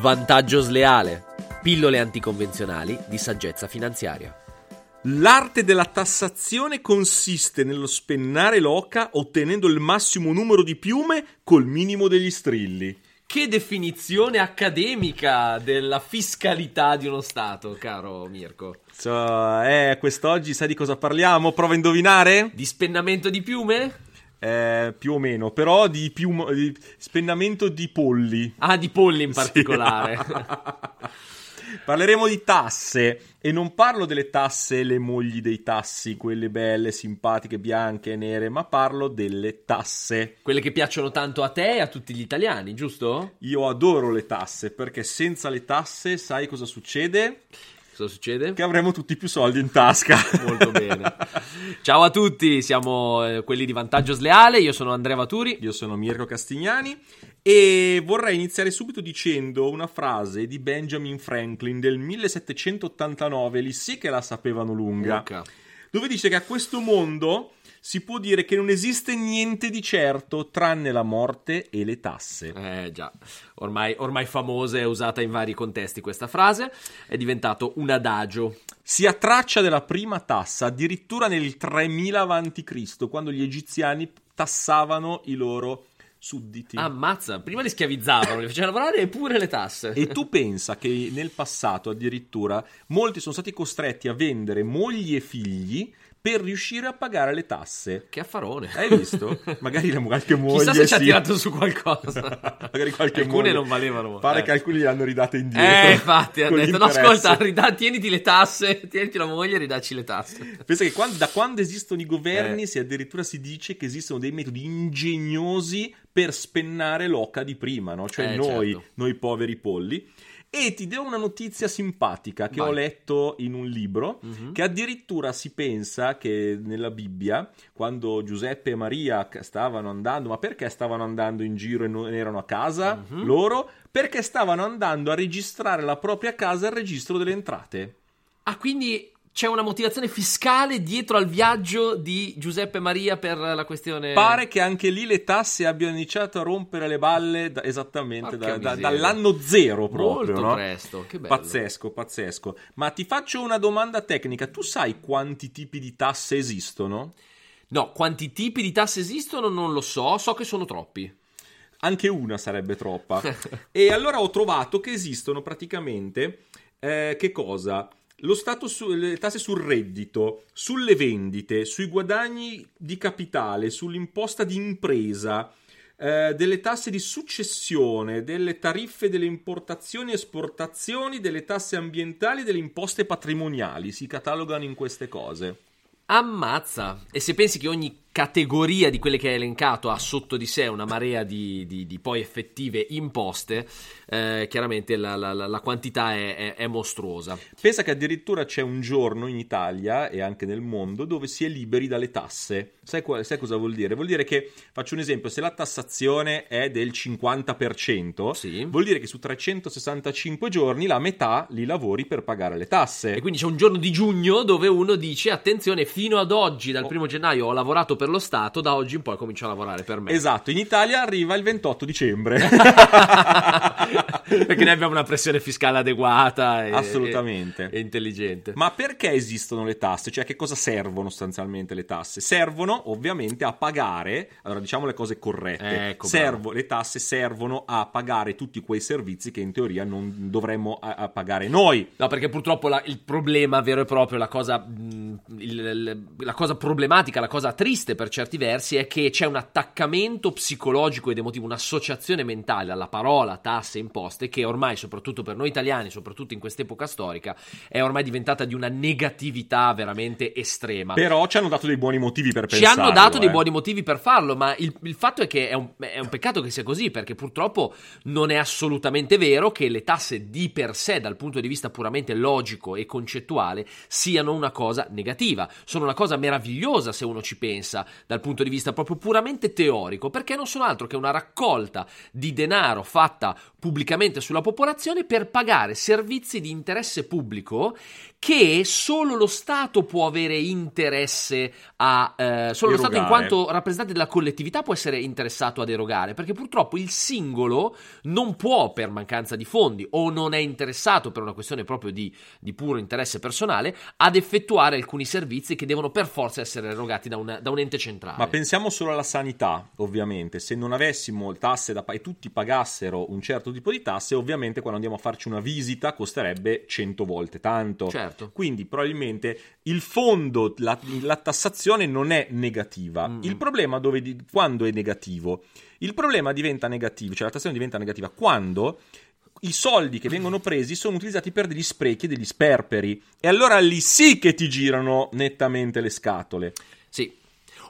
Vantaggio sleale. Pillole anticonvenzionali di saggezza finanziaria. L'arte della tassazione consiste nello spennare l'oca ottenendo il massimo numero di piume col minimo degli strilli. Che definizione accademica della fiscalità di uno Stato, caro Mirko. So, eh, quest'oggi sai di cosa parliamo? Prova a indovinare? Di spennamento di piume? Eh, più o meno, però di, pium- di spennamento di polli. Ah, di polli in particolare. Sì. Parleremo di tasse e non parlo delle tasse le mogli dei tassi, quelle belle, simpatiche, bianche nere, ma parlo delle tasse. Quelle che piacciono tanto a te e a tutti gli italiani, giusto? Io adoro le tasse perché senza le tasse sai cosa succede? Cosa succede? Che avremo tutti più soldi in tasca. Molto bene. Ciao a tutti, siamo eh, quelli di Vantaggio Sleale. Io sono Andrea Vaturi. Io sono Mirko Castignani. E vorrei iniziare subito dicendo una frase di Benjamin Franklin del 1789. Lì sì che la sapevano lunga. Luca. Dove dice che a questo mondo si può dire che non esiste niente di certo tranne la morte e le tasse. Eh già, ormai, ormai famosa e usata in vari contesti questa frase, è diventato un adagio. Si ha traccia della prima tassa addirittura nel 3000 a.C., quando gli egiziani tassavano i loro sudditi. Ammazza, prima li schiavizzavano, li facevano lavorare e pure le tasse. E tu pensa che nel passato addirittura molti sono stati costretti a vendere mogli e figli per riuscire a pagare le tasse. Che affarone. Hai visto? Magari qualche moglie Chissà se ci sì. ha tirato su qualcosa. Magari qualche Alcune moglie. non valevano. Pare eh. che alcuni le hanno ridate indietro. Eh, infatti, ha detto, no, ascolta, rida- tieniti le tasse, tieniti la moglie e ridacci le tasse. Pensa che quando- da quando esistono i governi, Eh. si addirittura si dice che esistono dei metodi ingegnosi per spennare l'oca di prima, no? Cioè Eh, noi, certo. noi poveri polli. E ti do una notizia simpatica che Vai. ho letto in un libro, Mhm. che addirittura si pensa che nella Bibbia, quando Giuseppe e Maria stavano andando, ma perché stavano andando in giro e non erano a casa Mhm. loro? Perché stavano andando a registrare la propria casa al registro delle entrate. Ah, quindi c'è una motivazione fiscale dietro al viaggio di Giuseppe Maria per la questione... Pare che anche lì le tasse abbiano iniziato a rompere le balle da- esattamente da- da- dall'anno zero proprio. Molto no? presto, che bello. Pazzesco, pazzesco. Ma ti faccio una domanda tecnica. Tu sai quanti tipi di tasse esistono? No, quanti tipi di tasse esistono non lo so, so che sono troppi. Anche una sarebbe troppa. e allora ho trovato che esistono praticamente eh, che cosa? Lo Stato su- le tasse sul reddito, sulle vendite, sui guadagni di capitale, sull'imposta di impresa, eh, delle tasse di successione, delle tariffe delle importazioni e esportazioni, delle tasse ambientali, delle imposte patrimoniali. Si catalogano in queste cose. Ammazza! E se pensi che ogni categoria di quelle che hai elencato ha sotto di sé una marea di, di- di poi effettive imposte, eh, chiaramente la, la- la- quantità è, è- è mostruosa. Pensa che addirittura c'è un giorno in Italia e anche nel mondo dove si è liberi dalle tasse. Sai, sai cosa vuol dire? Vuol dire che, faccio un esempio, se la tassazione è del 50%, Sì. vuol dire che su 365 giorni la metà li lavori per pagare le tasse. E quindi c'è un giorno di giugno dove uno dice: Attenzione, fino ad oggi, dal Oh. primo gennaio, ho lavorato per lo Stato, da oggi in poi comincio a lavorare per me. Esatto, in Italia arriva il 28 dicembre. Perché noi abbiamo una pressione fiscale adeguata e, Assolutamente. e- e intelligente. Ma perché esistono le tasse? Cioè, a che cosa servono sostanzialmente le tasse? Servono ovviamente a pagare, allora diciamo le cose corrette. Ecco, Servo- le tasse servono a pagare tutti quei servizi che in teoria non dovremmo a- a pagare noi. No, perché purtroppo la- il problema vero e proprio, la cosa, mh, il- il- la cosa problematica, la cosa triste per certi versi è che c'è un attaccamento psicologico ed emotivo, un'associazione mentale alla parola tasse e imposte che ormai, soprattutto per noi italiani, soprattutto in quest'epoca storica, è ormai diventata di una negatività veramente estrema. Però ci hanno dato dei buoni motivi per Ci pensarlo. hanno dato eh. dei buoni motivi per farlo, ma il, il fatto è che è un, è un peccato che sia così, perché purtroppo non è assolutamente vero che le tasse di per sé, dal punto di vista puramente logico e concettuale, siano una cosa negativa. Sono una cosa meravigliosa se uno ci pensa, dal punto di vista proprio puramente teorico, perché non sono altro che una raccolta di denaro fatta pubblicamente sulla popolazione per pagare servizi di interesse pubblico che solo lo Stato può avere interesse a eh, solo lo Stato in Erogare. quanto rappresentante della collettività può essere interessato ad erogare perché purtroppo il singolo non può per mancanza di fondi o non è interessato per una questione proprio di, di puro interesse personale ad effettuare alcuni servizi che devono per forza essere erogati da, una- da un ente centrale Ma pensiamo solo alla sanità, ovviamente. Se non avessimo tasse da pagare e tutti pagassero un certo tipo di tasse, ovviamente quando andiamo a farci una visita costerebbe 100 volte tanto. Certo. Quindi probabilmente il fondo, la, la tassazione non è negativa. Mm. Il problema dove quando è negativo? Il problema diventa negativo, cioè la tassazione diventa negativa quando i soldi che vengono presi sono utilizzati per degli sprechi e degli sperperi. E allora lì sì che ti girano nettamente le scatole. Sì.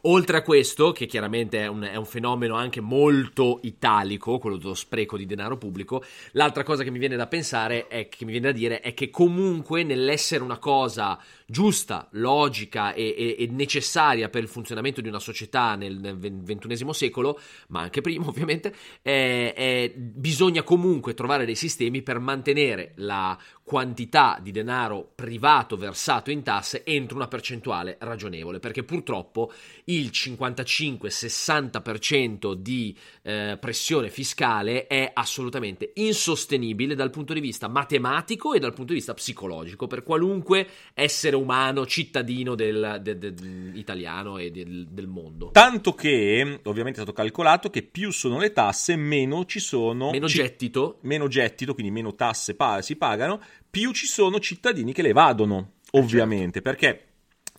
Oltre a questo, che chiaramente è un, è un fenomeno anche molto italico, quello dello spreco di denaro pubblico, l'altra cosa che mi viene da pensare, è, che mi viene da dire, è che comunque nell'essere una cosa giusta, logica e, e- e necessaria per il funzionamento di una società nel, nel ventunesimo secolo, ma anche prima ovviamente, eh, eh, bisogna comunque trovare dei sistemi per mantenere la quantità di denaro privato versato in tasse entro una percentuale ragionevole, perché purtroppo il 55-60% di eh, pressione fiscale è assolutamente insostenibile dal punto di vista matematico e dal punto di vista psicologico per qualunque essere umano, cittadino del, del- del- italiano e del, mondo. Tanto che, ovviamente è stato calcolato che più sono le tasse, meno ci sono... Meno ci- gettito, meno gettito, quindi meno tasse pa- si pagano, più ci sono cittadini che le evadono, ovviamente, perché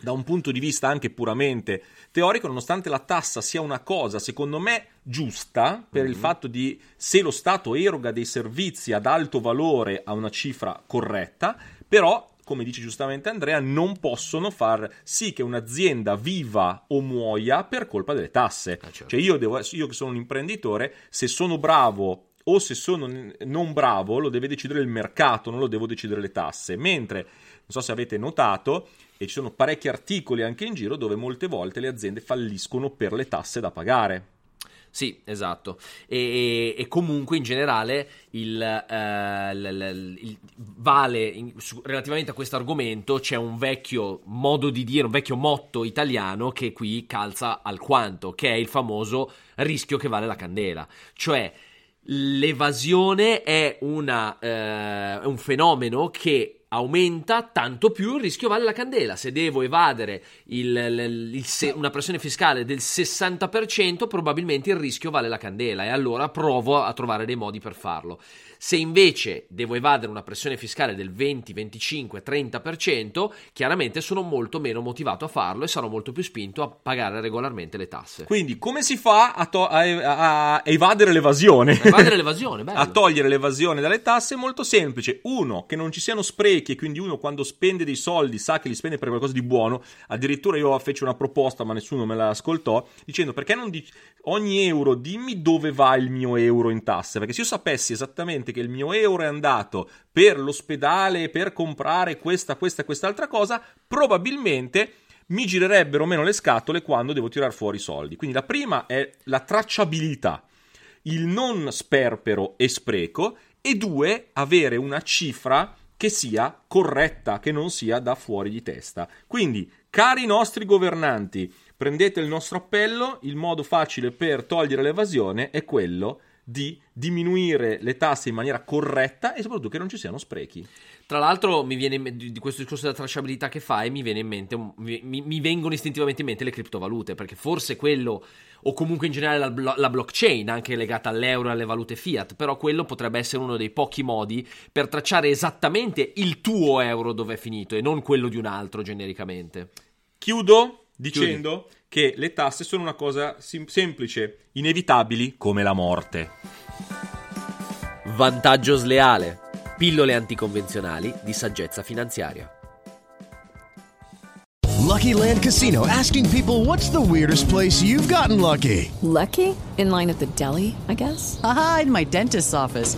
da un punto di vista anche puramente teorico, nonostante la tassa sia una cosa, secondo me, giusta, per il fatto di se lo Stato eroga dei servizi ad alto valore a una cifra corretta, però come dice giustamente Andrea, non possono far sì che un'azienda viva o muoia per colpa delle tasse. Ah, certo. Cioè io, devo, io che sono un imprenditore, se sono bravo o se sono non bravo, lo deve decidere il mercato, non lo devo decidere le tasse. Mentre, non so se avete notato, e ci sono parecchi articoli anche in giro dove molte volte le aziende falliscono per le tasse da pagare. Sì, esatto. E, e- e comunque in generale il, eh, l- l- il- vale in- su- relativamente a questo argomento c'è un vecchio modo di dire, un vecchio motto italiano che qui calza alquanto, che è il famoso rischio che vale la candela. Cioè l'evasione è, una, eh, un fenomeno che aumenta tanto più il rischio vale la candela. Se devo evadere il- il- il se- una pressione fiscale del 60%, probabilmente il rischio vale la candela e allora provo a trovare dei modi per farlo. Se invece devo evadere una pressione fiscale del 20, 25, 30%, chiaramente sono molto meno motivato a farlo e sarò molto più spinto a pagare regolarmente le tasse. Quindi come si fa a, to- a- a evadere l'evasione? Evadere l'evasione, a togliere l'evasione dalle tasse è molto semplice. Uno, che non ci siano sprechi e quindi uno quando spende dei soldi sa che li spende per qualcosa di buono. Addirittura io feci una proposta ma nessuno me la ascoltò dicendo perché non dici ogni euro dimmi dove va il mio euro in tasse? Perché se io sapessi esattamente che il mio euro è andato per l'ospedale, per comprare questa, questa quest'altra cosa, probabilmente mi girerebbero meno le scatole quando devo tirar fuori i soldi. Quindi la prima è la tracciabilità, il non sperpero e spreco, e due, avere una cifra che sia corretta, che non sia da fuori di testa. Quindi, cari nostri governanti, prendete il nostro appello, il modo facile per togliere l'evasione è quello di diminuire le tasse in maniera corretta e soprattutto che non ci siano sprechi. Tra l'altro, mi viene in me- di questo discorso della tracciabilità che fai, mi viene in mente, mi, mi- mi vengono istintivamente in mente le criptovalute, perché forse quello, o comunque in generale la, blo- la blockchain, anche legata all'euro e alle valute fiat, però quello potrebbe essere uno dei pochi modi per tracciare esattamente il tuo euro dove è finito e non quello di un altro genericamente. Chiudo dicendo che le tasse sono una cosa sim- semplice, inevitabili come la morte. vantaggio sleale, pillole anticonvenzionali di saggezza finanziaria. Lucky Land Casino asking people what's the weirdest place you've gotten lucky? Lucky? In line at the deli, I guess? Aha, in my dentist's office.